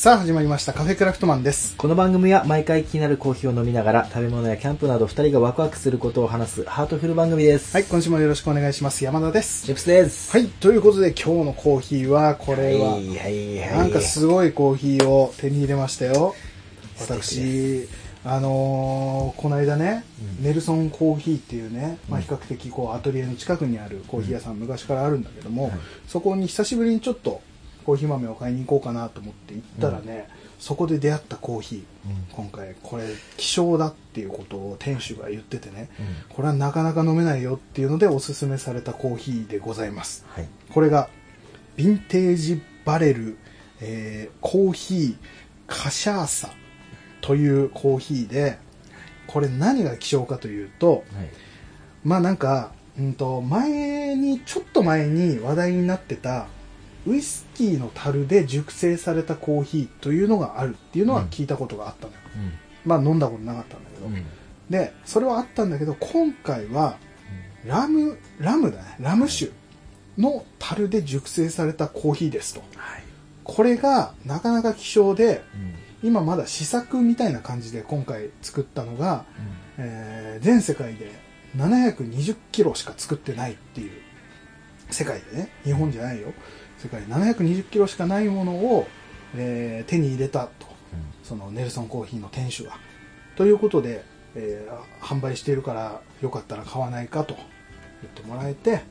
さあ始まりましたカフェクラフトマンです。この番組は毎回気になるコーヒーを飲みながら食べ物やキャンプなど二人がワクワクすることを話すハートフル番組です。はい今週もよろしくお願いします。山田です。チップスです。はいということで今日のコーヒーはこれは、はいはいはい。なんかすごいコーヒーを手に入れましたよ。私あのーこの間ね、うん。ネルソンコーヒーっていうね、まあ、うん比較的こうアトリエの近くにあるコーヒー屋さん、昔からあるんだけども、はい。そこに久しぶりにちょっとコーヒー豆を買いに行こうかなと思って行ったらね、そこで出会ったコーヒーうん今回これ希少だっていうことを店主が言っててねうんこれはなかなか飲めないよっていうのでおすすめされたコーヒーでございますはい。これがヴィンテージバレル、えーコーヒーカシャーサというコーヒーでこれ何が希少かというとはい。まあなんか、うん、と前にちょっと前に話題になってたウイスキーの樽で熟成されたコーヒーというのがあるっていうのは聞いたことがあったのよ、まあ飲んだことなかったんだけど、うん。うん。でそれはあったんだけど今回はラムラムだねラム酒の樽で熟成されたコーヒーですとはい。これがなかなか希少でうん。今まだ試作みたいな感じで今回作ったのが、えー全世界で720キロしか作ってないっていう世界でね日本じゃないよ世界で720キロしかないものを、えー手に入れたと。そのネルソンコーヒーの店主がということで、えー販売しているからよかったら買わないかと。言ってもらえて、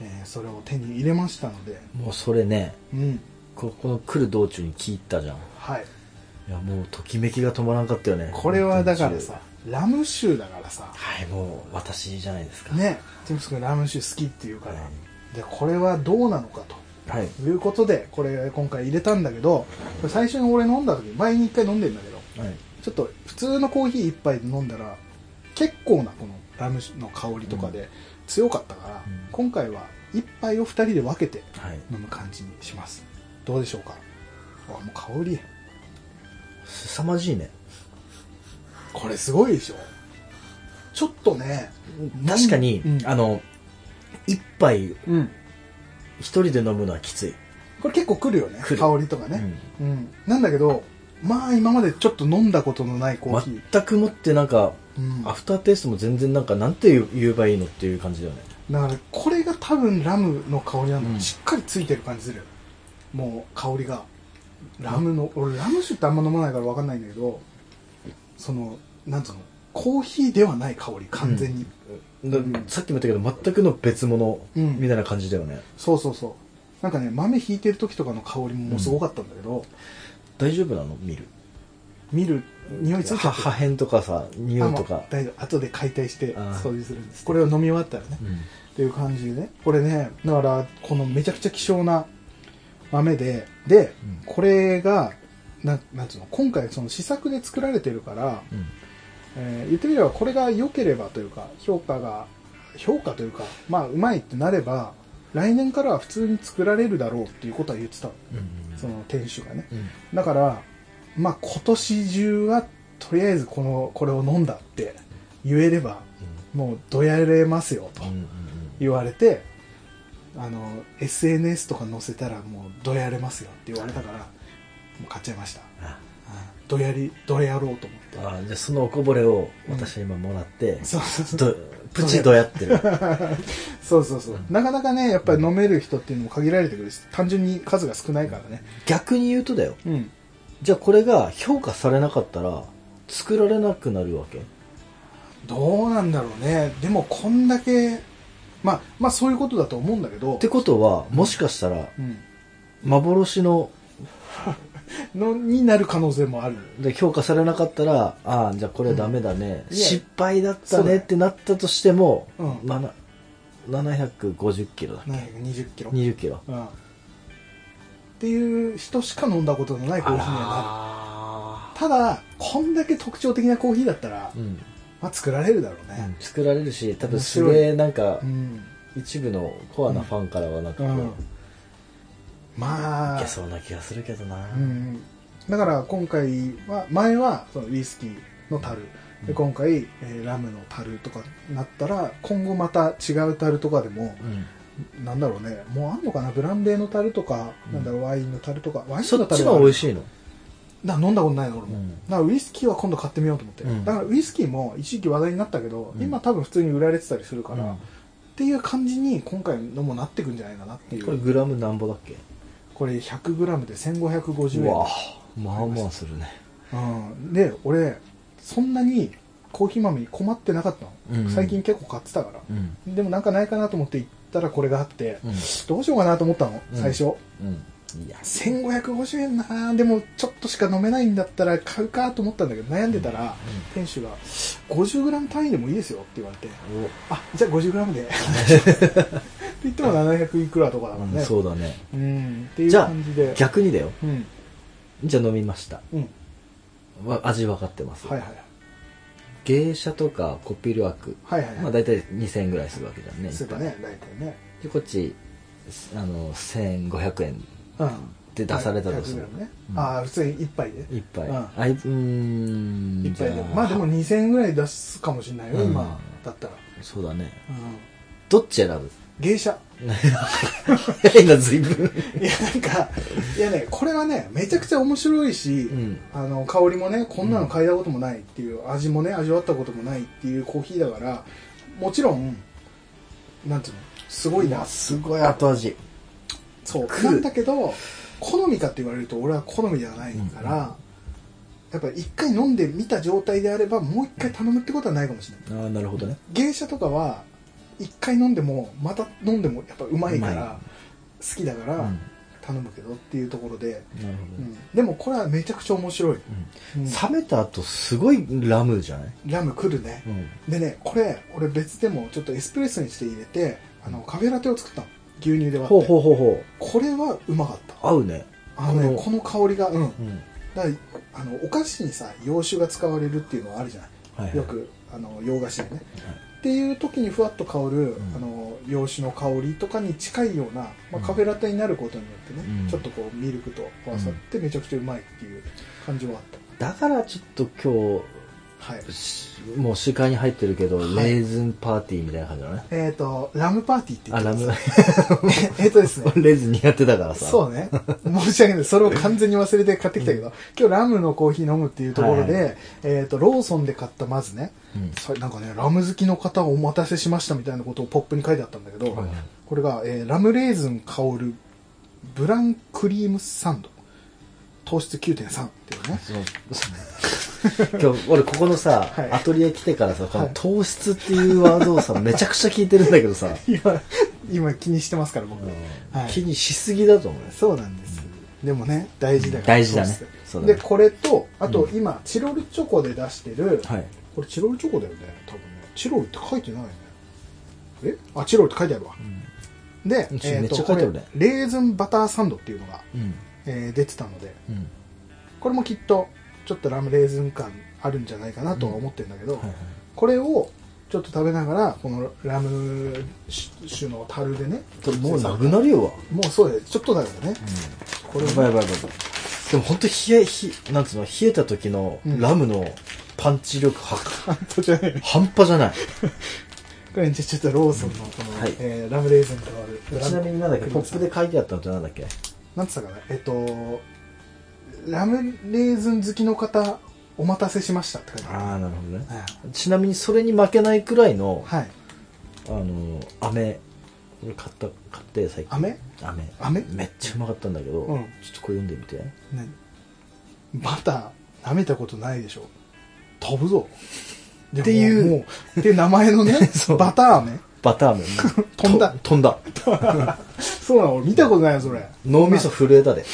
えーそれを手に入れましたので。うん。もうそれね、うん。ここの来る道中に聞いたじゃん。はい。いや、もうときめきが止まらんかったよね。これはだからさラム酒だからさ。はい、もう私じゃないですか。ね。ティムス君ラム酒好きっていうから、はでこれはどうなのかはい。ということでこれ今回入れたんだけど最初に俺飲んだ時前に一回飲んでんだけどはい。ちょっと普通のコーヒー一杯で飲んだら結構なこのラム酒の香りとかで強かったから、うん今回は一杯を二人で分けてはい。飲む感じにしますどうでしょうか？あもう香り凄まじいね。これすごいでしょちょっとね確かに、うんあの、一杯うん。一人で飲むのはきつい。これ結構くるよね。香りとかね、うん。なんだけどまあ今までちょっと飲んだことのないコーヒー、全くもってなんか、うん。アフターテイストも全然なんかなんて言う言えばいいのっていう感じだよね。だからこれが多分ラムの香りなの、うん。しっかりついてる感じする。もう香りが。ラムの俺ラム酒ってあんま飲まないから分かんないんだけどそのなんつうの？コーヒーではない香り完全に、だうん。さっきも言ったけど全くの別物うん。みたいな感じだよね、そうそうそう。なんかね豆ひいてる時とかの香りもすごかったんだけど、大丈夫なの？見る。見る匂いついちゃ破片とかさ匂いとか。う大丈夫。後で解体して掃除するんですこれを飲み終わったらね、うん。っていう感じでね。これねだからこのめちゃくちゃ希少な豆でで、うん。これがななんつうの？今回その試作で作られてるから、うんえー言ってみればこれが良ければというか評価が評価というかまあうまいってなれば来年からは普通に作られるだろうっていうことは言ってたの。うん。その店主がね。うん。だからまあ今年中はとりあえずこのこれを飲んだって言えればもうどやれますよと。言われてあの SNS とか載せたらもうどやれますよって言われたからもう買っちゃいました、あうんどやりどやろうと思って。あじゃあそのおこぼれを私は今もらって、そうそうそう。どプチどやってる。そうそうそう。なかなかねやっぱり飲める人っていうのも限られてくるし単純に数が少ないからね。逆に言うとだよ。うん。じゃあこれが評価されなかったら作られなくなるわけ？どうなんだろうね。でもこんだけまあまあそういうことだと思うんだけど。ってことはもしかしたらうん、幻ののになる可能性もある。で評価されなかったらああじゃあこれダメだね、うん。失敗だったねってなったとしても、うん。なな750キロだ720キロ、20キロ。うん、っていう人しか飲んだことのないコーヒーにはなる。あただこんだけ特徴的なコーヒーだったら、らうん、まあ、作られるだろううんね作られるし多分すげえなんかうん、一部のコアなファンからはなんかこう、うんまあ。いけそうな気がするけどな、うん、だから今回は前はそのウイスキーの樽。で今回、えーラムの樽とかなったら今後また違う樽とかでもうん。なんだろうね。もうあんのかな？ブランデーの樽とか、うんなんだろう？ワインの樽とか？ワインそっちの樽はが美味しいの？だ飲んだことないの俺も、うん。だからウイスキーは今度買ってみようと思って、うん。だからウイスキーも一時期話題になったけど、うん。今多分普通に売られてたりするから、うん。っていう感じに今回のもなってくんじゃないかなっていう。これグラムなんぼだっけ？これ 100g で1550円うわまあまあするね。うん、で俺そんなにコーヒー豆に困ってなかったの、うん最近結構買ってたから。うん。でもなんかないかなと思って行ったらこれがあって、うん。どうしようかなと思ったのうん。最初、うん。いや。1550円なでもちょっとしか飲めないんだったら買うかと思ったんだけど悩んでたら、店主が 50g 単位でもいいですよって言われて。あじゃあ 50g で 言っても700いくらとかだおからね、うんそうだね。うんっていうじゃあ感じで。逆にだよ。うん。じゃあ飲みました。うん。わ味分かってます？はいはい芸者とかコピールワークはいはいはい、まあ大体2000円ぐらいするわけじゃんねそうだね大体ね。でこっちあの1500円うん。で出されたとする、100g ね、うん。ああ普通に一杯で？一杯、うん。あいうーん一杯で。まあでも2000円ぐらい出すかもしれないよ、うん。今だったら、そうだね。うん、どっち選ぶ？芸者。随分。いやなんかいやねこれはねめちゃくちゃ面白いし、うん。あの香りもねこんなの嗅いだこともないっていう、味もね味わったこともないっていうコーヒーだからもちろんなんていうのすごいな。すごい後味。そう。なんだけど好みかって言われると俺は好みではないから、やっぱり一回飲んでみた状態であればもう一回頼むってことはないかもしれない。ああなるほどね。芸者とかは一回飲んでもまた飲んでもやっぱうまいから好きだからうん。頼むけどっていうところで、なるほど。うね、ん。でもこれはめちゃくちゃ面白い、うん。うん。冷めた後すごいラムじゃない、ラム来るね、うん。でねこれ俺別でもちょっとエスプレッソにして入れてあのカフェラテを作ったの。牛乳で割って。ほうほうほうほこれはうまかった。う合うね。あのねここの香りがうん。うん。だからあのお菓子にさ洋酒が使われるっていうのはあるじゃない、はいはい。よくあの洋菓子でねっていう時にふわっと香る、ん。あの洋酒の香りとかに近いような、まあ、うん。カフェラテになることによってね、うん。ちょっとこうミルクと合わさってめちゃくちゃうまいっていう感じはあっだからちょっと今たはい。もう集会に入ってるけど、はい。レーズンパーティーみたいな感じだね。えっ、とラムパーティーって言あってラますム。えっとですね。レーズン苦手だからさ。そうね。申し訳ない。それを完全に忘れて買ってきたけど、今日ラムのコーヒー飲むっていうところで、はいはえっ、と、ローソンで買ったまずね、うん。それなんかね、ラム好きの方お待たせしましたみたいなことをポップに書いてあったんだけど、はいはい。これが、えーラムレーズン香るブランクリームサンド。糖質9.3っていうね。今日俺ここのさ、はい。アトリエ来てからさこのはい。糖質っていうワードをさ めちゃくちゃ聞いてるんだけどさ、今、今気にしてますから、僕。はい。気にしすぎだと思うよ。そうなんです。でもね、大事だから。大事だね。で、これと、あとうん。今、チロルチョコで出してる、はい。これチロルチョコだよね多分ね。チロルって書いてないね。え？あチロルって書いてあるわ、で、うんえーとめっちゃ書いてあるね。これレーズンバターサンドっていうのが、うん。えー出てたので。うん。これもきっとちょっとラムレーズン感あるんじゃないかなとは思ってるんだけど、はいはい。これをちょっと食べながらこのラム酒の樽でねもうなくなるよ。わ、もうそうだよちょっとだよね、これやばいやばいやばい。でも本当冷え冷なんつうの冷えた時のうん。ラムのパンチ力は、半端じゃない。半端じゃない。これちょっとローソンのこの、はい。えーラムレーズンとある。ちなみになんだっけ？ポップで書いてあったのってなんだっけ？なんつったかな？えっとラムレーズン好きの方お待たせしましたって書いてある。ああなるほどね。はい。ちなみにそれに負けないくらいのはい。あの飴これ買った買って最近。飴？飴。飴？めっちゃうまかったんだけど、うん。ちょっとこれ読んでみて。何？バター舐めたことないでしょ。飛ぶぞ。っていう。って名前のね バター飴？バター飴 飛んだ。と飛んだ。そうなの？俺見たことないよそれ。脳みそ震えたで。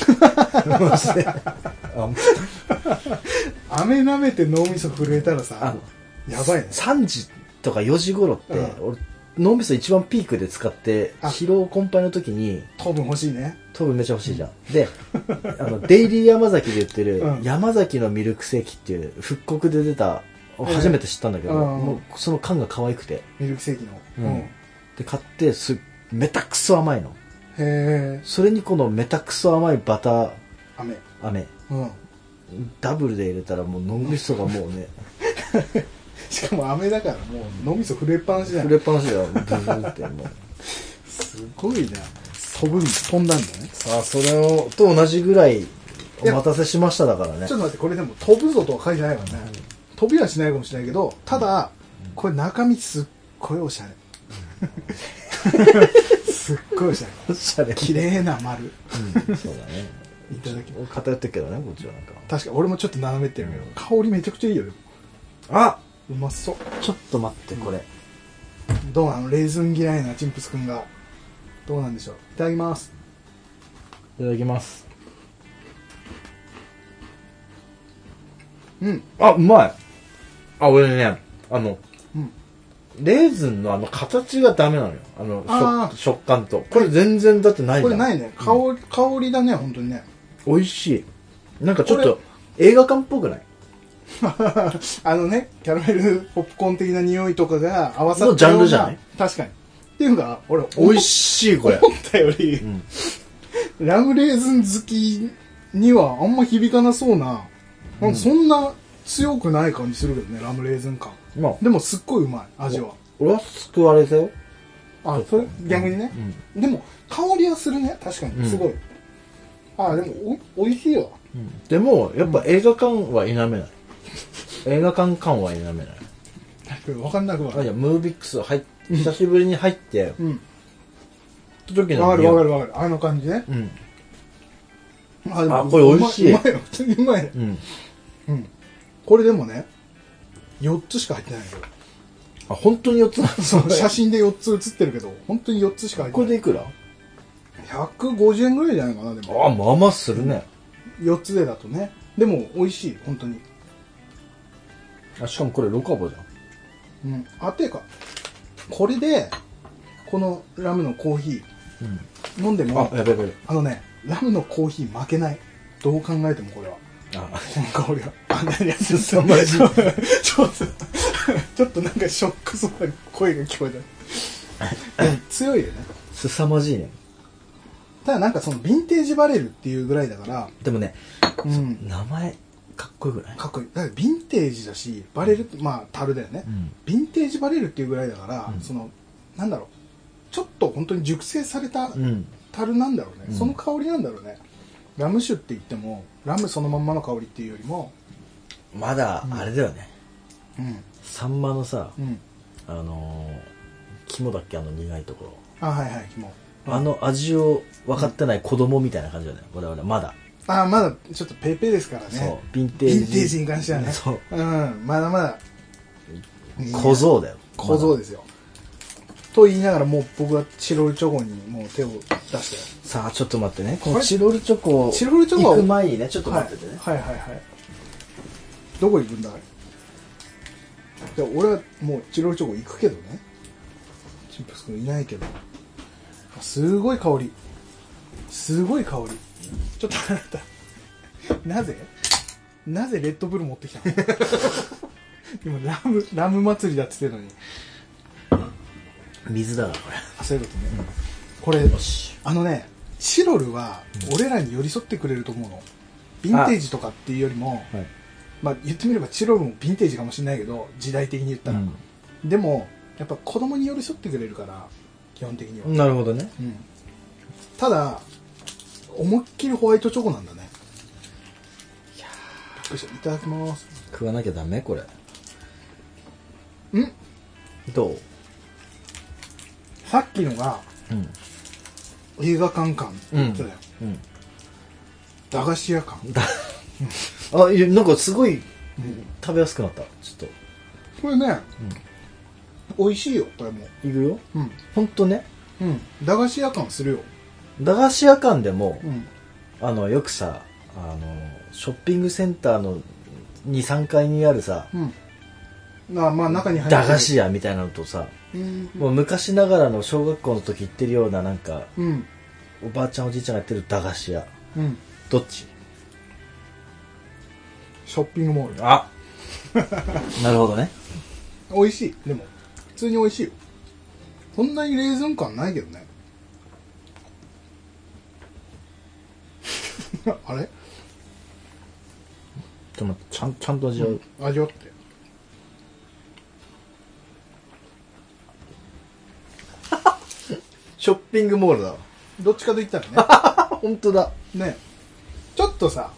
マジであ飴舐めて脳みそ震えたらあさやばいね。3時とか4時頃って、う俺脳みそ一番ピークで使ってあ。疲労困憊の時に糖分欲しいね。糖分めちゃ欲しいじゃん、であのデイリー山崎で言ってる、うん。山崎のミルクセーキっていう復刻で出た初めて知ったんだけど、うん。もうその缶が可愛くて。ミルクセーキの。うん。うん。へで買ってすめたくそ甘いの。え。それにこのめたくそ甘いバター。飴。飴。うん。ダブルで入れたらもう脳みそがもうね。しかも飴だからもう脳みそ震えっぱなしじゃん。触れっぱなしだよ。ブブーってもう。すごいね。飛ぶん、飛んだんだね。さあ、それを、と同じぐらい、お待たせしましただからね。ちょっ。と待って、これでも飛ぶぞとは書いてないからね。飛びはしないかもしれないけど、ただ、これ中身すっごいおしゃれ。すっごいおしゃれ。おしゃれ。綺麗な丸。うん、そうだね。いただき。偏ってるけどね、こっちはなんか。確か俺もちょっと斜めってるけど、香りめちゃくちゃいいよ。あうまそう。ちょっと待って、これ。どうなの？レーズン嫌いなチンプスくんが。どうなんでしょう？いただきます。いただきます。うん。あ、うまい。あ、俺ね、あの、うんレーズンのあの形がダメなのよ。あの、あー食食感と。これ全然だってないじゃん。これないね。香り、香りだね、本当にね。美味しい。なんかちょっこと映画館っぽくない？あのね、キャラメルポップコーン的な匂いとかが合わさったようなャンルじゃない？確かに。っていうか、俺、美味しい、これ。思ったより、んラムレーズン好きにはあんま響かなそうな、なんかそんな強くない感じするけどね、ラムレーズン感。まあ、でもすっごいうまい、味は。俺は救われたよ。あ、それ逆にね？でも、香りはするね、確かに。すごい。あ、でもお、美味しいわ。でも、やっぱ映画館は否めない。映画館感は否めない。わかんなくはあ、いや、ムービックス入っ、久しぶりに入って、うん。た時のわかるわかる。るわかる。あの感じね。うん。あ、これ美味しいうまい。普通にうまいね。うん。うん。これでもね、4つしか入ってないけど。あ、本当に4つなん写真で4つ写ってるけど、本当に4つしか入ってない。これでいくら？150円ぐらいじゃないかな、でも。あ、まあまあするね。4つでだとね。でも、美味しい、本当に。あ、しかもこれロカボじゃん。うん。あ、ていうか、これで、このラムのコーヒー、飲んでも、あ、やべやべやべ。あのね、ラムのコーヒー負けない。どう考えてもこれは。あ、この香りは。あ、何やつ凄まじいちょっと、ちょっとなんかショックそうな声が聞こえた。強いよね。凄まじいね。ただなんかそのヴィンテージバレルっていうぐらいだから、でもね、うん。名前、かっこよくない？かっこいい。だからヴィンテージだし、バレルって、まあ、樽だよね。ん。ヴィンテージバレルっていうぐらいだから、うんその、なんだろう。ちょっと本当に熟成されたうん。樽なんだろうね。うんその香りなんだろうね。ラム酒って言っても、ラムそのまんまの香りっていうよりも、まだ、あれだよね。うん。サンマのさ、うん。あのー、肝だっけ？あの苦いところ。あ、はいはい、肝。あの味を分かってない子供みたいな感じだよね。我々まだ。あ、まだちょっとペーペーですからね。そう。ヴィンテージ。ヴィンテージに関してはね。そう。うん。まだまだ。小僧だよ。小僧ですよ。と言いながらもう僕はチロルチョコにもう手を出したよ。さあ、ちょっと待ってね。このチロルチョコ、チロルチョコ？は行く前にね、ちょっと待っててね。はい、はいはいはい。どこ行くんだじゃあ俺はもうチロルチョコ行くけどね。チンプス君いないけど。あすごい香り。すごい香り。ちょっとあなたなぜ？なぜレッドブル持ってきたの？今ラムラム祭りだって言ってたのに水だな、こあそういうことね、これれ。よし。あのねチロルは俺らに寄り添ってくれると思うの。ヴィンテージとかっていうよりもはい。まあ言ってみればチロルもヴィンテージかもしれないけど時代的に言ったら、でもやっぱ子供に寄り添ってくれるから基本的には、なるほどね。うん。ただ思いっきりホワイトチョコなんだね。いやびっくりした。いただきます。食わなきゃダメこれ。ん。どう？さっきのがうん。映画館感って言ってたよ、うん。駄菓子屋感あ、いや、なんかすごい、食べやすくなった。ちょっこれね、美味しいよこれもと。いくよ？うんほんとね？うん駄菓子屋感するよ駄菓子屋館でも、うんあの、よくさ、あの、ショッピングセンターの2、3階にあるさ、うんまあまあ中に入ってる。駄菓子屋みたいなのとさ、うん。もう昔ながらの小学校の時行ってるようななんか、うん。おばあちゃんおじいちゃんがやってる駄菓子屋。うん。どっち？ショッピングモール。あ。なるほどね。美味しい。でも普通に美味しいよ。そんなにレーズン感ないけどね。あれ？ちょっと待って、ちゃん、ちゃんと味わう。味わってショッピングモールだわ。どっちかと言ったらねあ、本当だ。ねちょっとさ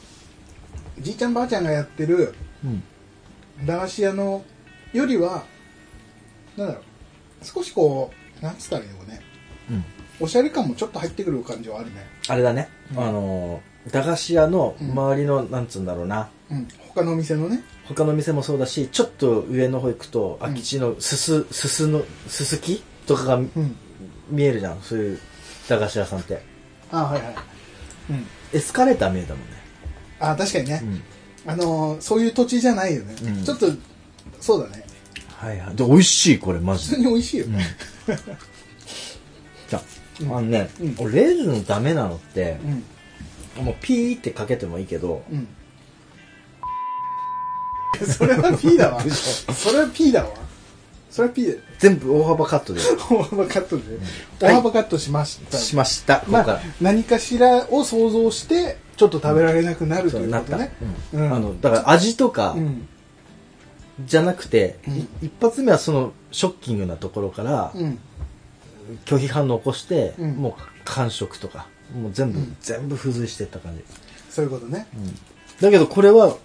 じいちゃんばあちゃんがやってるうん。駄菓子屋のよりはなんだろう少しこうなんつったらいいのかねうん。おしゃれ感もちょっと入ってくる感じはあるねあれだね。うんあのー、駄菓子屋の周りの、なんつうんだろうな。うん他のお店のね他の店もそうだし、ちょっと上の方行くと、ん空き地のすす、すすの、すすきとかがうん見えるじゃん。そういう駄菓子屋さんって。あはいはいうんエスカレーター見えたもんね。あ確かにね、うん。あのーそういう土地じゃないよね、うんちょっとそうだねはいはい。で、美味しい、これ、マ普通。に美味しいよ、うん。じゃうんあ、あのね、うん俺レーズンダメなのってう、んもうピーってかけてもいいけど、うんそれは P だわそれは P だわそれは P で全部大幅カットで。大幅カットで、大幅カットしました、しました。まあ。何かしらを想像してちょっと食べられなくなるとそうなった。いうことねあの、だから味とかうん。じゃなくて、一発目はそのショッキングなところからうん。拒否反応を起こして、うん。もう完食とか、もう全部、うん。全部付随していった感じ。そういうことね。だけどこれは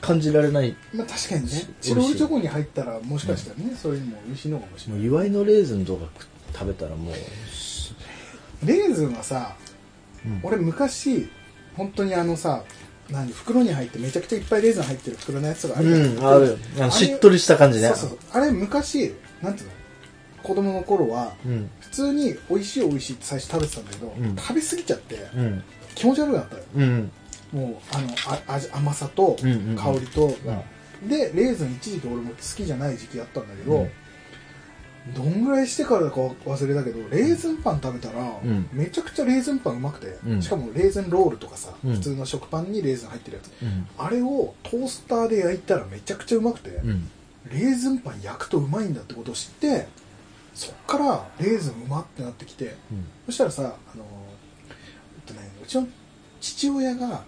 感じられない。まあ確かにねしチロルチョコに入ったらもしかしたらね、そういうのも美味しいのかもしれないもう祝いのレーズンとか食べたらもう、レーズンはさうん俺昔本当にあのさ何袋に入ってめちゃくちゃいっぱいレーズン入ってる袋のやつがあるうん、ある。あしっとりした感じね。そうそうあれ昔なんていうの？子供の頃はうん。普通に美味しい美味しいって最初食べてたんだけど、うん食べ過ぎちゃってうん。気持ち悪くなったようん。もうあのあ味甘さと香りとが、でレーズン一時期俺も好きじゃない時期あったんだけど、うん。どんぐらいしてからだか忘れたけどレーズンパン食べたら、ん。めちゃくちゃレーズンパンうまくて、うん。しかもレーズンロールとかさ、うん。普通の食パンにレーズン入ってるやつ。うん。あれをトースターで焼いたらめちゃくちゃうまくて、うん。レーズンパン焼くとうまいんだってことを知ってそっからレーズンうまってなってきてうん。そしたらさあのえっとねうちの父親が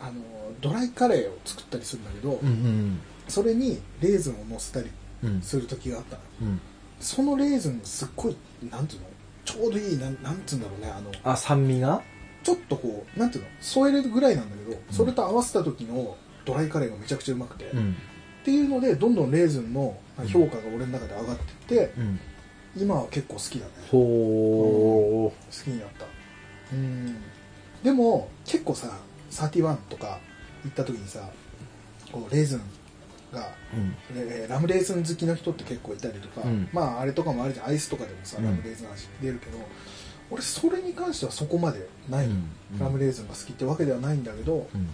あのドライカレーを作ったりするんだけど、うん。うん。それにレーズンを乗せたりうん。する時があったのうん。そのレーズンすっごいなんていうの？ちょうどいいなんなんていうんだろうねあのあ、酸味が？ちょっとこうなんていうの？添えれるぐらいなんだけど、それと合わせた時のドライカレーがめちゃくちゃうまくて、っうん。ていうのでどんどんレーズンの評価が俺の中で上がってって、うん。今は結構好きだねほ好きになったうんでも結構さ31とか行った時にさこうレーズンが、ー。うん。えーラムレーズン好きの人って結構いたりとか、うんまああれとかもあるじゃんアイスとかでもさ、うんラムレーズン味出るけど俺それに関してはそこまでないラムレーズンが好きってわけではないんだけどうん。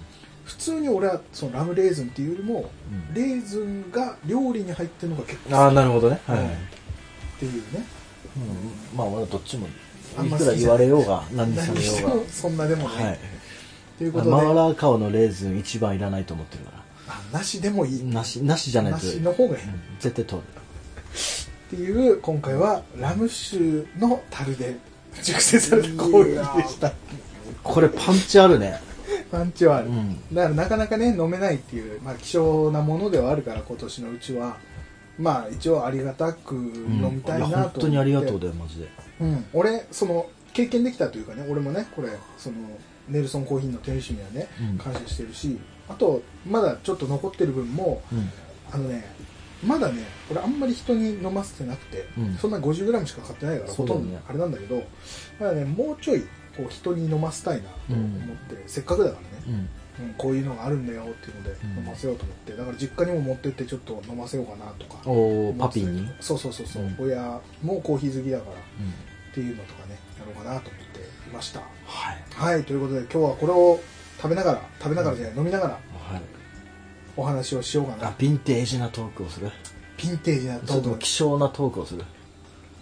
普通に俺はそのラムレーズンっていうよりも、うんレーズンが料理に入ってるのが結構好きああ、なるほどね。はいはい。っていうねうんまあ、俺はどっちも、いくら言われようが、何にさ何れようしてもそんなでもが。ない、はい。ということでマーラー顔のレーズン一番いらないと思ってるかあなしでもいいら。なし、なしじゃないなと。しの方がいい、うん絶対通る。っていう今回はラム酒の樽で熟成されたコーヒーでしたこれパンチあるね。パンチはある、うんだからなかなかね飲めないっていう、まあ、希少なものではあるから今年のうちはまあ一応ありがたく飲みたいなと思って、うんや本当にありがとうだよ、マジで。うん、俺その経験できたというかね俺もねこれそのネルソンコーヒーの店主にはね、うん。感謝してるしあとまだちょっと残ってる分もうん。あのねまだね俺あんまり人に飲ませてなくて、うん。そんな 50g しか買ってないから、ほとんどあれなんだけどまだねもうちょいこう人に飲ませたいなと思って、せっかくだからね、こういうのがあるんだよっていうのでうん。飲ませようと思って。だから実家にも持ってってちょっと飲ませようかなとか。おー、パピーに？そうそうそうそう、うん。親もコーヒー好きだから。うん。っていうのとかねやろうかなと思っていました。はい。はい。ということで今日はこれを食べながら食べながらじゃない、飲みながらはい。お話をしようかな。あ、ヴィンテージなトークをする？ピンテージなトーク。ちょっと希少なトークをする？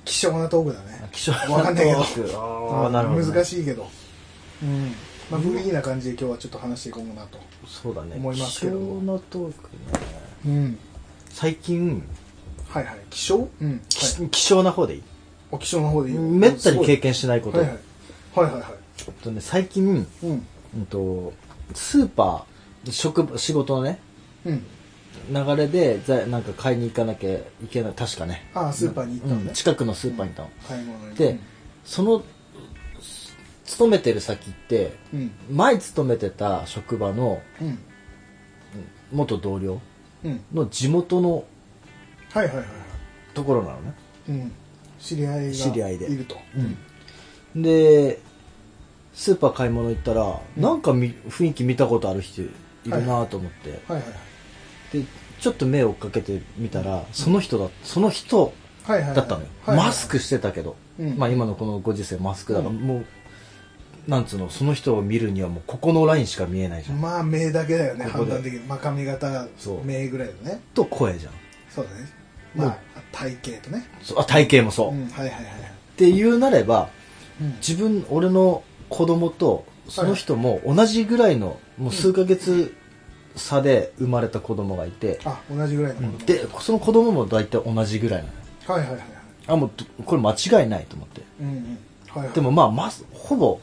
希少なトークだね。希少なトわかんないけど。ーク。ああ、なるほど、ね。難しいけど。うんまあフリーな感じで今日はちょっと話していこうかなとそうだね。思いますけど希少なトークね。うん。最近、はいはい。希少うん、はい、き希少な方でいい？お希少な方でいい？よめったに経験験しないこと。はいはい。はいはいはい。えっとね、最近、うん。うんと、スーパー、職場、仕事のね、うん。流れで、ざなんか買いに行かなきゃいけない、確かね。ああスーパーに行ったのね、うん。近くのスーパーに行ったの。買い物に。で、その勤めてる先ってうん。前勤めてた職場のうん。元同僚うん。の地元のはいはいはいはい。ところなのね。うん。知り合いが知り合いで。いると。でスーパー買い物行ったら、うん。なんかみ雰囲気見たことある人いるなと思って、はいはいでちょっと目を追っかけてみたら、その人だその人はいはいはい。だったのよ、はいはい。マスクしてたけど、うん。まあ今のこのご時世マスクだから、うん。もうなんつうのその人を見るにはもうここのラインしか見えないじゃん、まあ目だけだよねここで判断的に。まあ髪型そう。目ぐらいだね。と声じゃん。そうだね。まあ体型とね。そうあ体型もそう、っうんはいはいはいていうなればうん。自分俺の子供とその人も同じぐらいのもう数ヶ月差で生まれた子供がいて、あ同じぐらいの子供。でその子供も大体同じぐらいなの。はいはいはいはい。あもうどこれ間違いないと思って。うんうん。はいはい。でもまあまずほぼ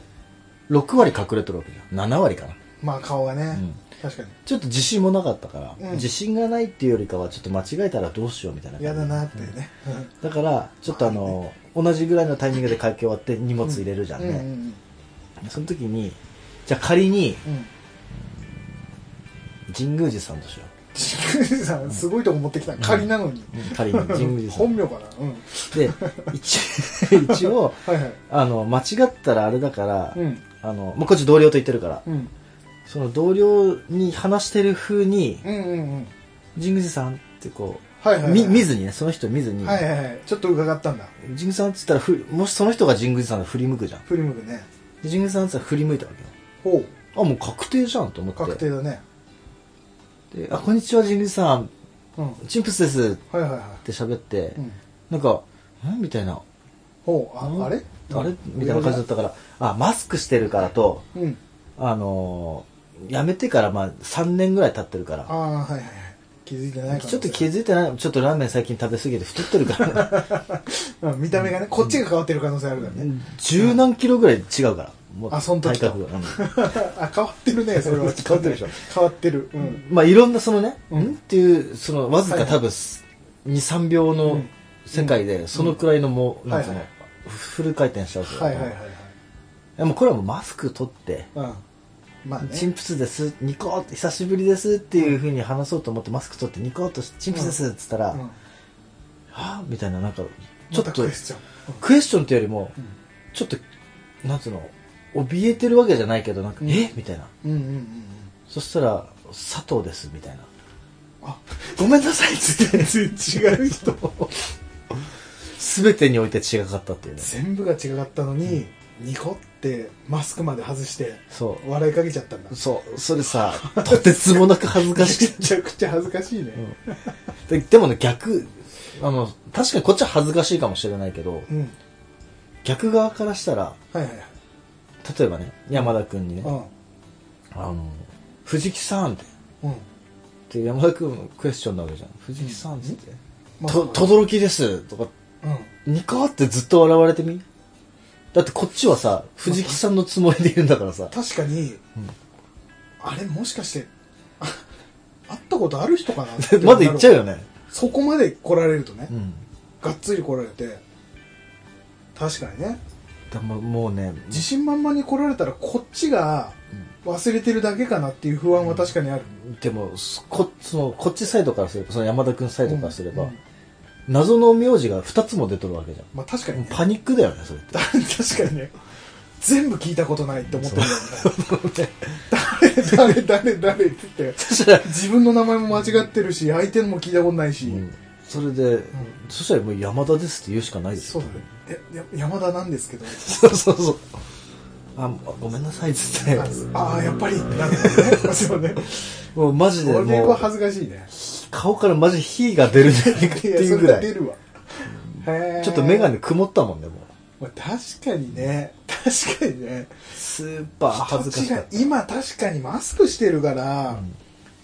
6割隠れてるわけじゃん。7割かな。まあ顔がね。うん。確かに。ちょっと自信もなかったから、うん。自信がないっていうよりかはちょっと間違えたらどうしようみたいな感じ。嫌だなってね。だからちょっとあの、同じぐらいのタイミングで会計終わって荷物入れるじゃんうんうんうね、ん。その時にじゃあ仮にうん。神宮寺さんとしよ神宮寺さんすごいとこ持ってきた仮なのに。う、うん仮に神宮寺さん。本名かな？うん。で一一応 はいはい。あの間違ったらあれだから、うんあのもうこっち同僚と言ってるから。うん。その同僚に話してる風にうんうんうん。神宮寺さんってこう、はいはいはい。み見ずにねその人見ずに、はいはいはい。ちょっと伺ったんだ。神宮寺さんって言ったらふもしその人が神宮寺さんで振り向くじゃん。振り向くね。で神宮寺さんって言ったら振り向いたわけよ。ほう。あもう確定じゃんと思って。確定だね。であこんにちは神宮寺さん。うん。チンプスです。っはいはい。はて喋って、いうん。なんかんみたいなほうああれ？あれ？みたいな感じだったからあマスクしてるからとうん。あのー辞めてからまあ3年ぐらい経ってるから。ああはいはいはい。気づいてないちょっと気づいてない。ちょっとラーメン最近食べ過ぎて太ってるから うん見た目がねこっちが変わってる可能性あるからね。十何キロぐらい違うから。もうあそん時 あ変わってるねそれは。変わってるでしょ。変わってる。うん。まあいろんなそのね、うん。んっていうそのわずはいか多分23秒うのん世界でそのくらいのもう、なんフル回転しちゃうとはいはいはいはい。でもこれはもうマスク取ってうん。まあね。チンプスです、ニコって久しぶりですっていうふうに話そうと思ってマスク取ってニコッとチンプスですっつったら、うん。はぁみたいななんかちょっとクエスチョン。クエスチョンっていうよりもうん。ちょっとなんつうの怯えてるわけじゃないけどなんか、うん。え？みたいな。うんうんうんうん。そしたら佐藤ですみたいな。あごめんなさい。っつって違う人全てにおいて違かったっていうね。全部が違かったのにニコってマスクまで外してそ笑いかけちゃったんだ。うそう。それさとてつもなく恥ずかしく めちゃくちゃ恥ずかしいね。てででもね逆あの確かにこっちは恥ずかしいかもしれないけどうん。逆側からしたらはいはいはい。例えばね山田君にね、うん。あの藤木さんって。うん。で山田君のクエスチョンなわけじゃん。藤木さんっつってまあと轟ですとかうんニコってずっと笑われてみ？だってこっちはさ藤木さんのつもりで言うんだからさ。確かに、あれもしかしてあ会ったことある人かなって まだ言っちゃうよね。そこまで来られるとね、うん。がっつり来られて確かにね。でももうね自信満々に来られたらこっちが忘れてるだけかなっていう不安は確かにある、でもこそのこっちサイドからすればその山田君サイドからすれば、うんうん謎の名字が2つも出とるわけじゃん。まあ確かにね、パニックだよねそれって。確かにね。全部聞いたことないって思ってるん だよね。誰誰誰誰って言って。そしたら、自分の名前も間違ってるし相手のも聞いたことないし、うん。それで、そしたらもう山田ですって言うしかないですよ。そうだね。山田なんですけど。そうそうそう。あごめんなさいっつって。ああやっぱり。なるんだよね。そうね。もうマジでもう。は恥ずかしいね顔からマジ火が出るんじゃないかっていういぐらい。れが出るわ。ちょっと眼鏡曇ったもんねもう。まあ確かにね。確かにね。スーパー恥ずかしか今確かにマスクしてるから、ん。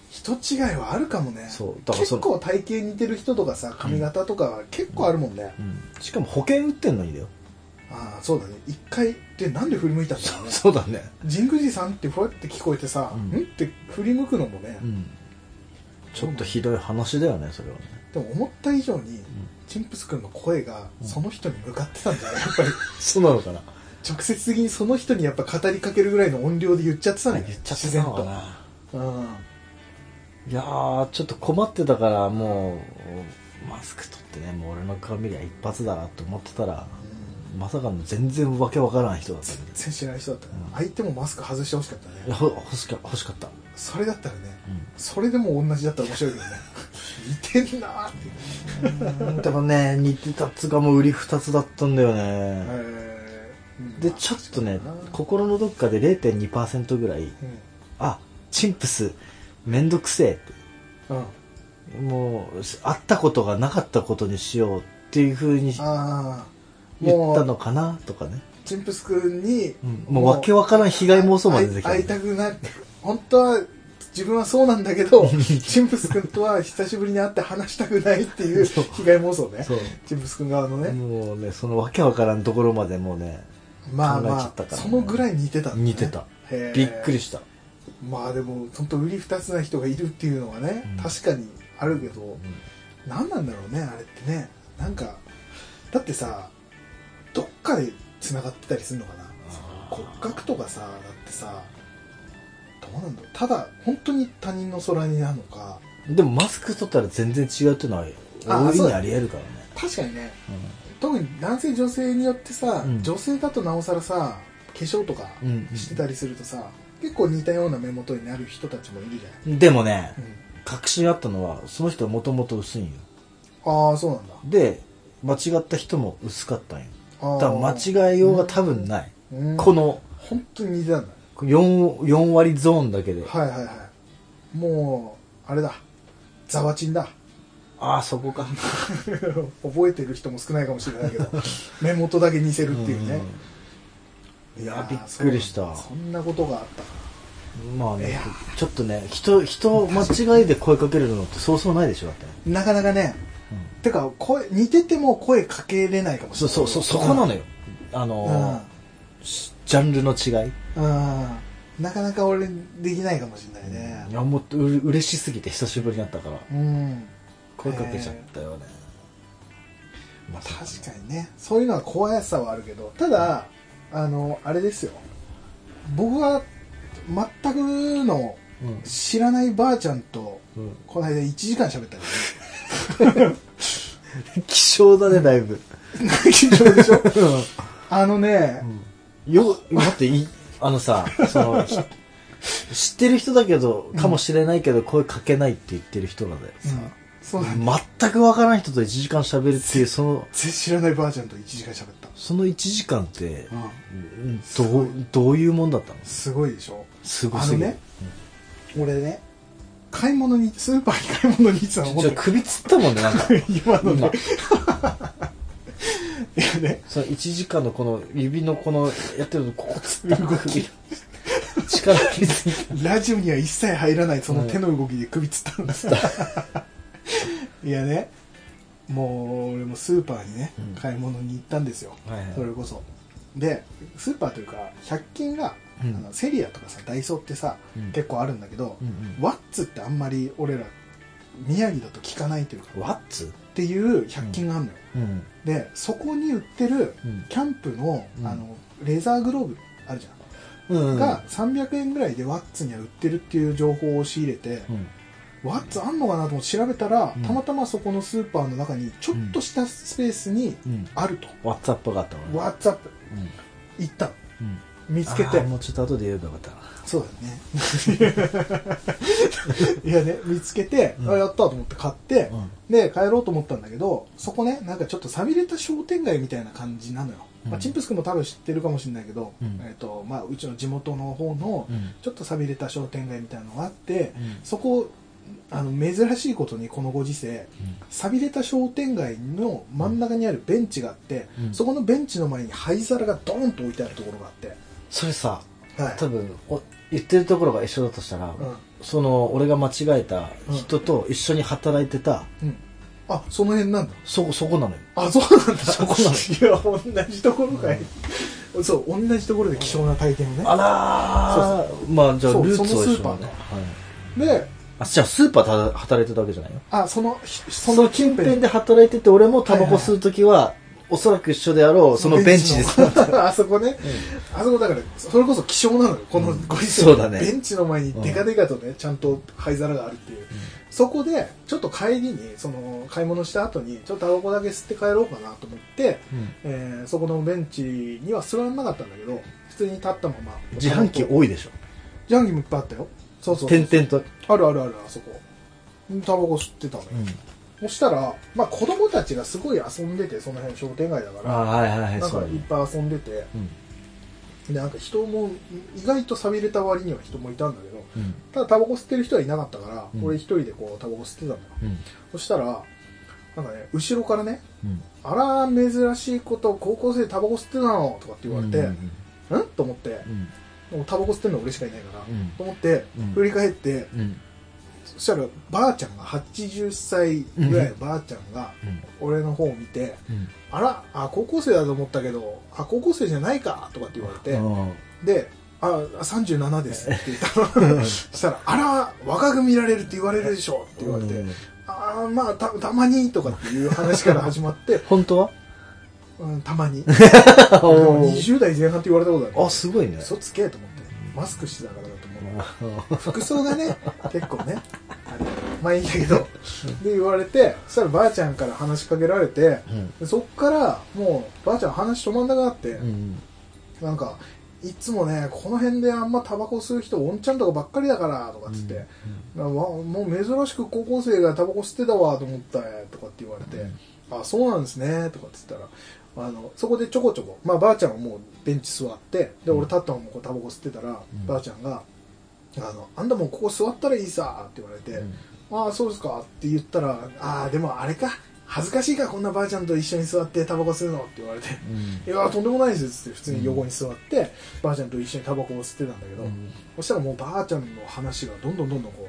人違いはあるかもね。そうだから結構体型似てる人とかさ髪型とかは結構あるもんね、た、うん。しかも保険売ってんのにだよ。ああそうだね。一回でなんで振り向いたんだろうね。そうだね。神宮寺さんってふわって聞こえてさ、うん。ん？って振り向くのもね、うんちょっとひどい話だよねそれはね。でも思った以上にチンプス君の声がその人に向かってたんじゃないやっぱり。そうなのかな。直接的にその人にやっぱ語りかけるぐらいの音量で言っちゃってたんだよ言っちゃってたのかな。うん。いやーちょっと困ってたからもうマスク取ってねもう俺の顔見りゃ一発だなと思ってたらまさかの全然わけわからん人だった全然知らない人だった。ね、うん。相手もマスク外してほしかったね。欲しか欲しかった、それだったらねうん。それでも同じだったら面白いけどね。似てんなーって。うんでもね似てたっつうかもう売り二つだったんだよね、えー。でちょっとね心のどっかで0.2%ぐらいうん。あチンプスめんどくせえって。うん。もう会ったことがなかったことにしようっていうふうに言ったのかなとかね、チンプス君に、うん。もうわけわからん被害妄想まで出てきた。会い会いたくな本当は自分はそうなんだけど チンプス君とは久しぶりに会って話したくないっていう被害妄想ね。チンプス君側のね、もうねそのわけわからんところまでもうねまあまったからね。あそのぐらい似てたね。似てた。びっくりした、まあでも本当売り二つな人がいるっていうのはね、うん。確かにあるけど、うん。何なんだろうねあれってね。なんかだってさどっかで繋がってたりするのかな。骨格とかさだってさどうなんだろうただ本当に他人の空になるのか。でもマスク取ったら全然違うっていうのは大いにありえるからね。確かにね。特に男性女性によってさ、うん。女性だとなおさらさ化粧とかうんうん。してたりするとさ、結構似たような目元になる人たちもいるじゃない、でもねうん。確信あったのはその人はもともと薄いんよ。ああそうなんだ。で間違った人も薄かったんよ。だから間違えようが多分ない、うん。この本当に似てたんだ 4, 4割ゾーンだけで、はいはいはい。もうあれだ。ザワチンだ。ああそこか。覚えてる人も少ないかもしれないけど 目元だけ似せるっていうね、いやーびっくりした。そんなことがあった。かまあねちょっとね人人間違いで声かけるのってそうそうないでしょだって、なかなかねてか声似てても声かけれないかもしれないそうそうそうそこなのよあのーしジャンルの違いうん、うん、なかなか俺できないかもしれないね。いやもうう嬉しすぎて久しぶりになったから。うん。声かけちゃったよね、まあ確かにね。そういうのは怖さはあるけどただあのあれですよ。僕は全くのうん。知らないばあちゃんとうん。この間1時間喋ったからね希少だねだいぶ、緊張でしょ？あのね、よ待っていいあのさそのひ 知ってる人だけどかもしれないけど声かけないって言ってる人なん。だ全くわからない人と1時間喋るっていう その全然知らないばあちゃんと1時間喋った、その1時間ってうん。うんどうどういうもんだったの？すごいでしょ。すごすぎる。あのね俺ね買い物にスーパーに買い物に行ってたの首つったもんねなんか。今のね。今いやね。その1時間のこの指のこのやってるのここつ動き力入れすぎラジオには一切入らないその手の動きで首つったんです、いやね。もう俺もスーパーにね、うん買い物に行ったんですよ、はいはい。それこそ。でスーパーというか100均が、うん。あのセリアとかさダイソーってさ、うん。結構あるんだけど、うんワッツってあんまり俺ら宮城だと聞かないというか。うんワッツ？っていう100均があるのよ、うん。でそこに売ってるうん。キャンプの,、うん。あのレザーグローブあるじゃん。うんが300円ぐらいでワッツには売ってるっていう情報を仕入れて、うん。ワッツあんのかなと思って調べたら、うん。たまたまそこのスーパーの中にちょっとしたスペースにうん。あると、ワッツアップがあったのね。ワッツアップ。うん。行ったの。うん見つけて。もうちょっと後で言えばよかったな。そうだよね。いやね見つけて、うん。あやったと思って買って、うん。で帰ろうと思ったんだけどそこねなんかちょっと寂れた商店街みたいな感じなのよ、まあ、うんチンプス君も多分知ってるかもしれないけど、うん。えーとまあ、うちの地元の方のうん。ちょっと寂れた商店街みたいなのがあって、うん。そこあの珍しいことにこのご時世寂れた商店街の真ん中にあるベンチがあって、うん。そこのベンチの前に灰皿がドーンと置いてあるところがあって、それさはい。多分お言ってるところが一緒だとしたら、うん。その俺が間違えた人と一緒に働いてた、うん、あその辺なんだ。そこそこなのよ。あそうなんだ。そこなのいや同じところかい、そう同じところで希少な体験をね。あらー。まあじゃあそうルーツは一緒だ。ねそのスーパーのであじゃあスーパーで働いてたわけじゃないよあそのその近辺で働いてて俺もタバコ吸う時は、おそらく一緒であろうそのベンチでベンチの。あそこね、あそこだからそれこそ希少なのよこのご時世そうだね。ベンチの前にデカデカとねちゃんと灰皿があるっていう、そこでちょっと帰りにその買い物した後にちょっとタバコだけ吸って帰ろうかなと思って、うん。えーそこのベンチには座らなかったんだけど普通に立ったまま自販機多いでしょ。自販機もいっぱいあったよ。そうそう点々と、あるあるあるあそこ。タバコ吸ってたのよ、そしたら、まあ、子供たちがすごい遊んでてその辺商店街だかああらはいはいはいなんかいっぱい遊んでて。うん。でなんか人も意外と寂れた割には人もいたんだけどうん。ただタバコ吸ってる人はいなかったから、うん。俺一人でこうタバコ吸ってたんだようん。そしたらなんかね後ろからねうん「あら珍しいこと高校生でタバコ吸ってたの?」とかって言われてうん「うん?」と思って。うん。タバコ吸ってるの俺しかいないから、うん。と思ってうん。振り返ってうんそしたらばあちゃんが80歳ぐらいのばあちゃんが俺の方を見てうん「あらあ高校生だと思ったけどあ高校生じゃないか」とかって言われて、うん。で「あ37です」って言ったの。そ したら「あら若く見られるって言われるでしょ」って言われてうん「ああまあたたまに」とかっていう話から始まって 本当は「うん、たまに」おー。20代前半って言われたことある。あすごいね。嘘つけと思って。マスクしてたから服装がね結構ねあれまあいいんだけどで言われてそしたらばあちゃんから話しかけられてそっからもうばあちゃん話止まんなくなって、うん。なんかいつもねこの辺であんまタバコ吸う人おんちゃんとかばっかりだからとかっつって、なわもう珍しく高校生がタバコ吸ってたわと思ったよとかって言われて、あそうなんですねとかっつったらあのそこでちょこちょこ、まあ、ばあちゃんはもうベンチ座ってで俺立ったままこうタバコ吸ってたら、ん。ばあちゃんがあの「あんたもうここ座ったらいいさ」って言われて「ああそうですか」って言ったら「ああでもあれか恥ずかしいかこんなばあちゃんと一緒に座ってタバコ吸うの」って言われて「いやとんでもないです」って普通に横に座って、ばあちゃんと一緒にタバコを吸ってたんだけど、そしたらもうばあちゃんの話がどんどんどんどんこ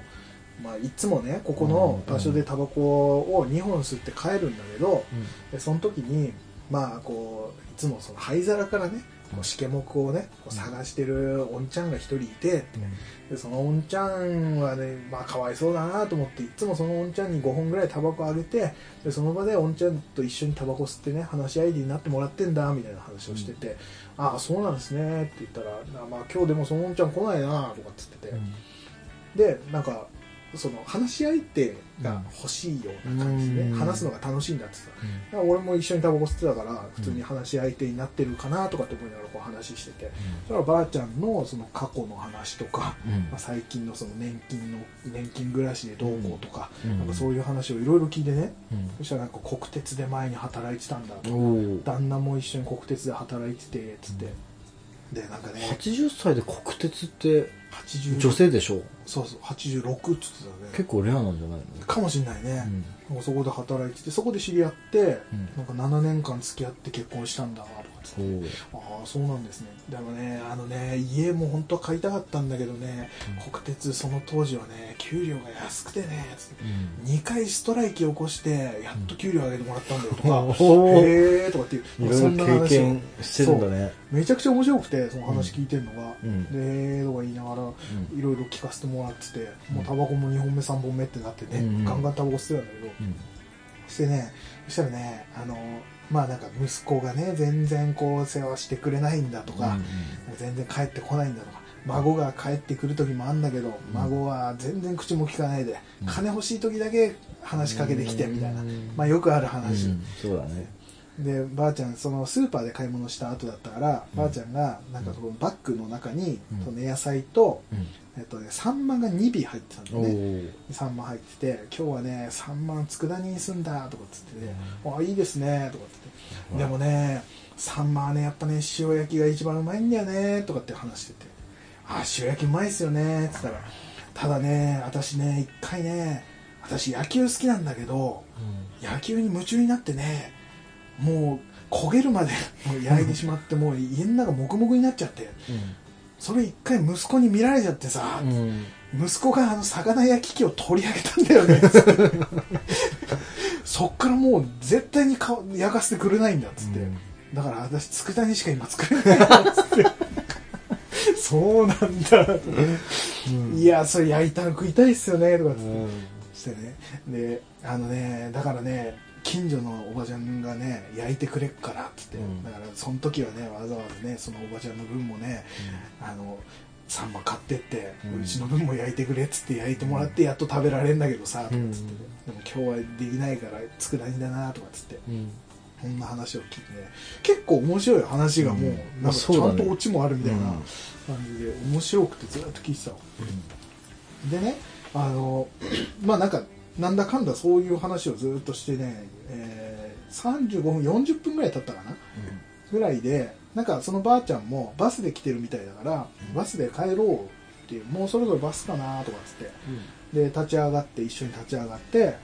う、まあ、いつもねここの場所でタバコを2本吸って帰るんだけど、でその時にまあこういつもその灰皿からねこうしけもくをねこう探してるおんちゃんが一人いてでそのおんちゃんはねまあかわいそうだなと思っていつもそのおんちゃんに5本ぐらいタバコあげてでその場でおんちゃんと一緒にタバコ吸ってね話し相手になってもらってんだみたいな話をしてて、ああそうなんですねって言ったらあまあ今日でもそのおんちゃん来ないなとかっつってて、でなんかその話し相手が欲しいような感じで、うん。話すのが楽しいんだってさ。だから俺も一緒にタバコ吸ってたから普通に話し相手になってるかなとかって思いながらこう話してて。それはばあちゃんのその過去の話とか、まあ、最近のその年金の年金暮らしでどうこうとか,、うん。なんかそういう話をいろいろ聞いてね、そしたらなんか国鉄で前に働いてたんだと、おお旦那も一緒に国鉄で働いててつって、でなんかね80歳で国鉄って80女性でしょ？そうそう86っつってたね。結構レアなんじゃないかもしんないね、のなんかそこで働いててそこで知り合って、うん。なんか7年間付き合って結婚したんだとかっつってう。んああそうなんですね。でもねあのね家も本当は買いたかったんだけどね、国鉄その当時はね給料が安くてねつって2回ストライキ起こしてやっと給料上げてもらったんだよとか、おー。へえとかっていういろいろ経験してるんだね。めちゃくちゃ面白くてその話聞いてるのが、うん。でとか言いながらいろいろ聞かせてもらってて、もうタバコも2本目3本目ってなってね、うんガンガンタバコ吸ってたんだけど、そしてねそしたらねあのまあなんか息子がね全然こう世話してくれないんだとか、全然帰ってこないんだとか孫が帰ってくる時もあるんだけど、孫は全然口も聞かないで、うん。金欲しい時だけ話しかけてきてみたいな、うん。まあよくある話、うんそうだね。でばあちゃんそのスーパーで買い物した後だったから、ばあちゃんがなんかこのバッグの中に、うん。その野菜と、えっとね、サンマが2尾入ってたんだおよね。おサンマ入ってて今日はねサンマ佃煮にすんだとかっつってね、あいいですねとかっつって、でもねサンマはねやっぱね塩焼きが一番うまいんだよねとかって話してて。あ塩焼きうまいっすよねっつったら。ただね私ね一回ね私野球好きなんだけど野球に夢中になってねもう焦げるまで焼いてしまってもう家の中もくもくになっちゃってそれ一回息子に見られちゃってさ、うん。息子があの魚焼き器を取り上げたんだよね。つってそっからもう絶対に顔焼かせてくれないんだっつって、だから私佃煮しか今作れないよっつって。そうなんだ、うん。いやそれ焼いたの食いたいっすよねとかっつって、うん。してね。であのねだからね近所のおばちゃんがね焼いてくれっからっつって、うん。だからその時はねわざわざねそのおばちゃんの分もねあのサンマ買ってって、ううんちの分も焼いてくれっつって焼いてもらってやっと食べられんだけどさ、とかっつってうん。でも今日はできないから佃煮だなとかっつってうん。こんな話を聞いてね。結構面白い話がもう、うん。なんかちゃんとオチもあるみたいなうん。感じで面白くてずっと聞いてたのでねあのまあなんかなんだかんだそういう話をずっとしてね、えー35分40分ぐらい経ったかなぐらいでなんかそのばあちゃんもバスで来てるみたいだから、うん。バスで帰ろうっていうもうそろそろバスかなとかっつってで立ち上がって一緒に立ち上がって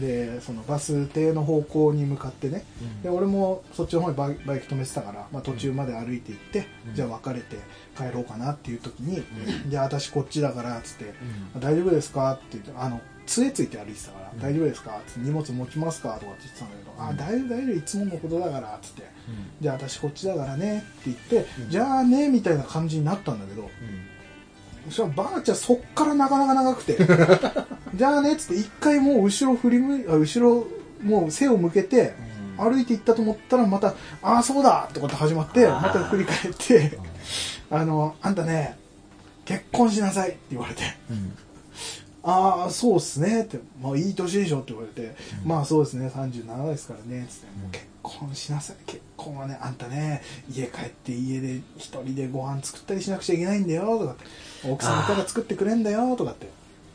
でそのバス停の方向に向かってねで俺もそっちの方にバイバイク止めてたから、まあ、途中まで歩いて行って、うん。じゃあ別れて帰ろうかなっていう時に、じゃあ私こっちだからっつってうん。大丈夫ですか?」って言ってあの杖ついて歩いてたから「うん。大丈夫ですか?」って荷物持ちますか?」とかって言ってたんだけど「あ大丈夫大丈夫いつものことだから」っつって「じゃあ私こっちだからね」って言って「うん。じゃあね」みたいな感じになったんだけどそしたらばあちゃんそっからなかなか長くて「じゃあね」っつって一回もう後ろ振り向いあ後ろもう背を向けて歩いて行ったと思ったらまた「ああそうだ!」とかって始まってまた振り返って「あのあんたね結婚しなさい」って言われて。ああそうっすねって、まあ、いい年でしょって言われて、うん。まあそうですね37ですからねつって、もう結婚しなさい結婚はねあんたね家帰って家で一人でご飯作ったりしなくちゃいけないんだよとかって奥さんいたら作ってくれんだよとかって。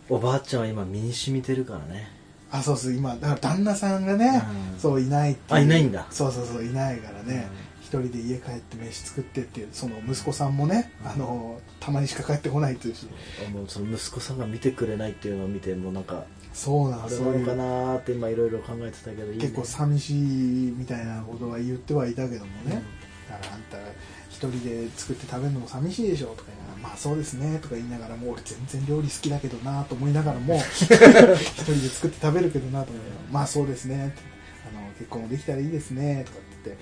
おばあちゃんは今身に染みてるからね。あそうそう今だから旦那さんがね、うん。そういないってあいないんだ。そうそうそういないからね、一人で家帰って飯作ってっていうその息子さんもね、うん。あのたまにしか帰ってこないっていうし。もうその息子さんが見てくれないっていうのを見てもうなんかそうなあれのそうなのかなーって今いろいろ考えてたけどね。結構寂しいみたいなことは言ってはいたけどもね、だからあんた一人で作って食べるのも寂しいでしょとかまあそうですねとか言いながらもう俺全然料理好きだけどなと思いながらも 一人で作って食べるけどなと思いながらまあそうですねあの結婚もできたらいいですねとかって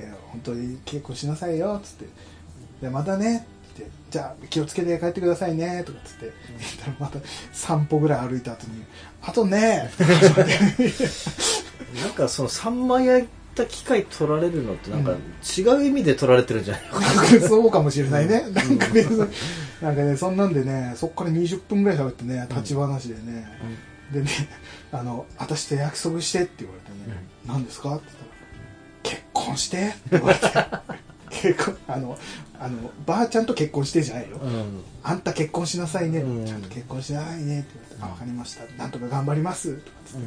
で本当に結婚しなさいよっつって。でまたねってじゃあ気をつけて帰ってくださいねとかっつって、たらまた散歩ぐらい歩いた後にあとね なんかそのサンマ焼いた機械取られるのってなんか違う意味で取られてるんじゃない？のかなそうかもしれないね。うん。なんかね、そなんかね、そんなんでね、そっから20分ぐらい喋ってね、立ち話でね、でね、あの、私と約束してって言われてね、何ですか？って言っ婚して？結婚、あの、あの、ばあちゃんと結婚してじゃないよ。うん。あんた結婚しなさいね、うん。ちゃんと結婚しなさいね。って言われて、あ、わかりました。なんとか頑張ります。とかつって、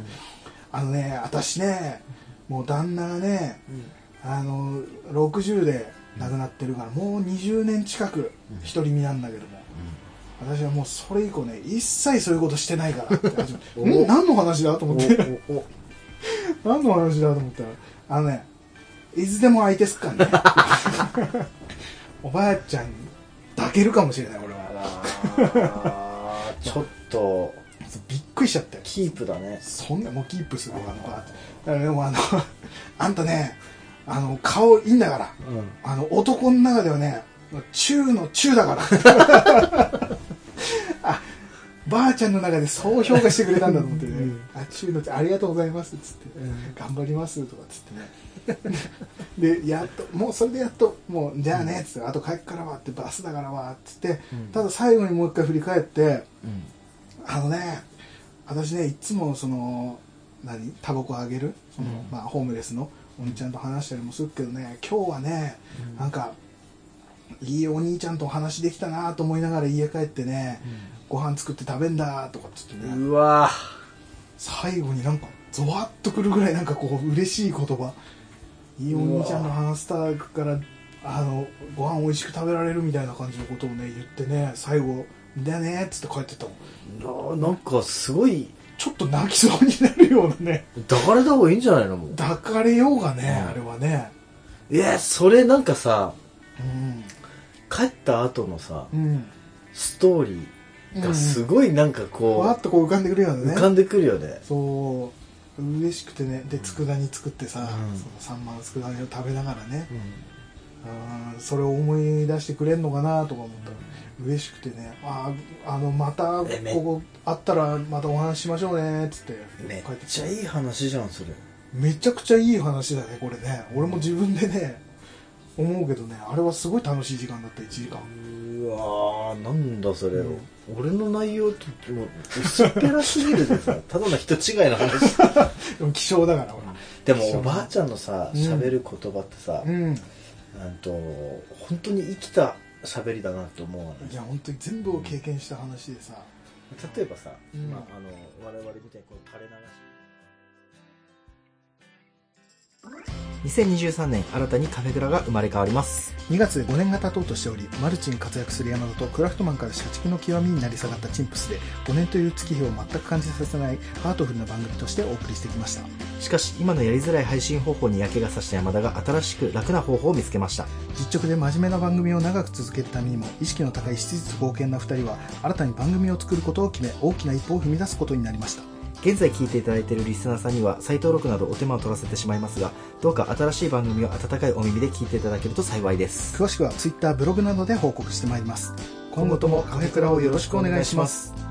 あのね、私ね、もう旦那がね、あの60で亡くなってるから、もう20年近くうん独り身なんだけども、私はもうそれ以降ね一切そういうことしてないから。って始めて何の話だと思って。何の話だと思ったら。あのねいつでも相手すっからね。おばあちゃんに抱けるかもしれない俺は。あー。ちょっと。びっくりしちゃってキープだね。そんなもうキープするのばあだからでもあの あんたねあの顔いいんだから。うん。あの男の中ではね中の中だから。あばあちゃんの中でそう評価してくれたんだと思ってね、うんあ中のありがとうございますっつって、頑張りますとかっつってね。でやっともうそれでやっともうじゃあねっつって、あと帰っからはってバスだからはっつって、うん。ただ最後にもう一回振り返ってうん。あのね私ねいつもその何タバコあげる？その、うん。まあ、ホームレスのお兄ちゃんと話したりもするけどね今日はね、うん。なんかいいお兄ちゃんとお話できたなと思いながら家帰ってね、ご飯作って食べんだとかっつってね、うわ最後になんかゾワッとくるぐらいなんかこう嬉しい言葉。いいお兄ちゃんの話したからあのご飯美味しく食べられるみたいな感じのことをね言ってね最後「だね」っつって帰ってったもん。ななんかすごい。ちょっと泣きそうになるようなね。抱かれた方がいいんじゃないの？もう。抱かれようがね、うん。あれはね。いやそれなんかさうん。帰った後のさうん。ストーリーがすごいなんかわこーっとこう浮かんでくるよね。浮かんでくるよね。そう。嬉しくてね。で佃煮作ってさ、うん。その3万佃煮を食べながらね、うん。それを思い出してくれんのかなとか思った。ら嬉しくてね。あああのまたここあったらまたお話ししましょうね。っつって。めっちゃいい話じゃんそれ。めちゃくちゃいい話だねこれね。俺も自分でね思うけどね。あれはすごい楽しい時間だった1時間。うわーなんだそれ、うん俺の内容ともう薄っぺらすぎるでさ ただの人違いの話。でも希少だからほら。でもおばあちゃんのさうん。喋る言葉ってさ、うん。なんと本当に生きた喋りだなって思うわねいや本当に全部を経験した話でさ。例えばさ、うん。まあ、あの我々みたいにこう垂れ流し2023年新たにカフェグラが生まれ変わります。2月で5年が経とうとしておりマルチに活躍する山田とクラフトマンから社畜の極みになり下がったチンプスで5年という月日を全く感じさせないハートフルな番組としてお送りしてきました。しかし今のやりづらい配信方法に嫌気がさした山田が新しく楽な方法を見つけました。実直で真面目な番組を長く続けるためにも意識の高い質実剛健な2人は新たに番組を作ることを決め大きな一歩を踏み出すことになりました現在聞いていただいているリスナーさんには再登録などお手間を取らせてしまいますがどうか新しい番組を温かいお耳で聞いていただけると幸いです。詳しくは Twitter ブログなどで報告してまいります。今後ともカフェクラをよろしくお願いします。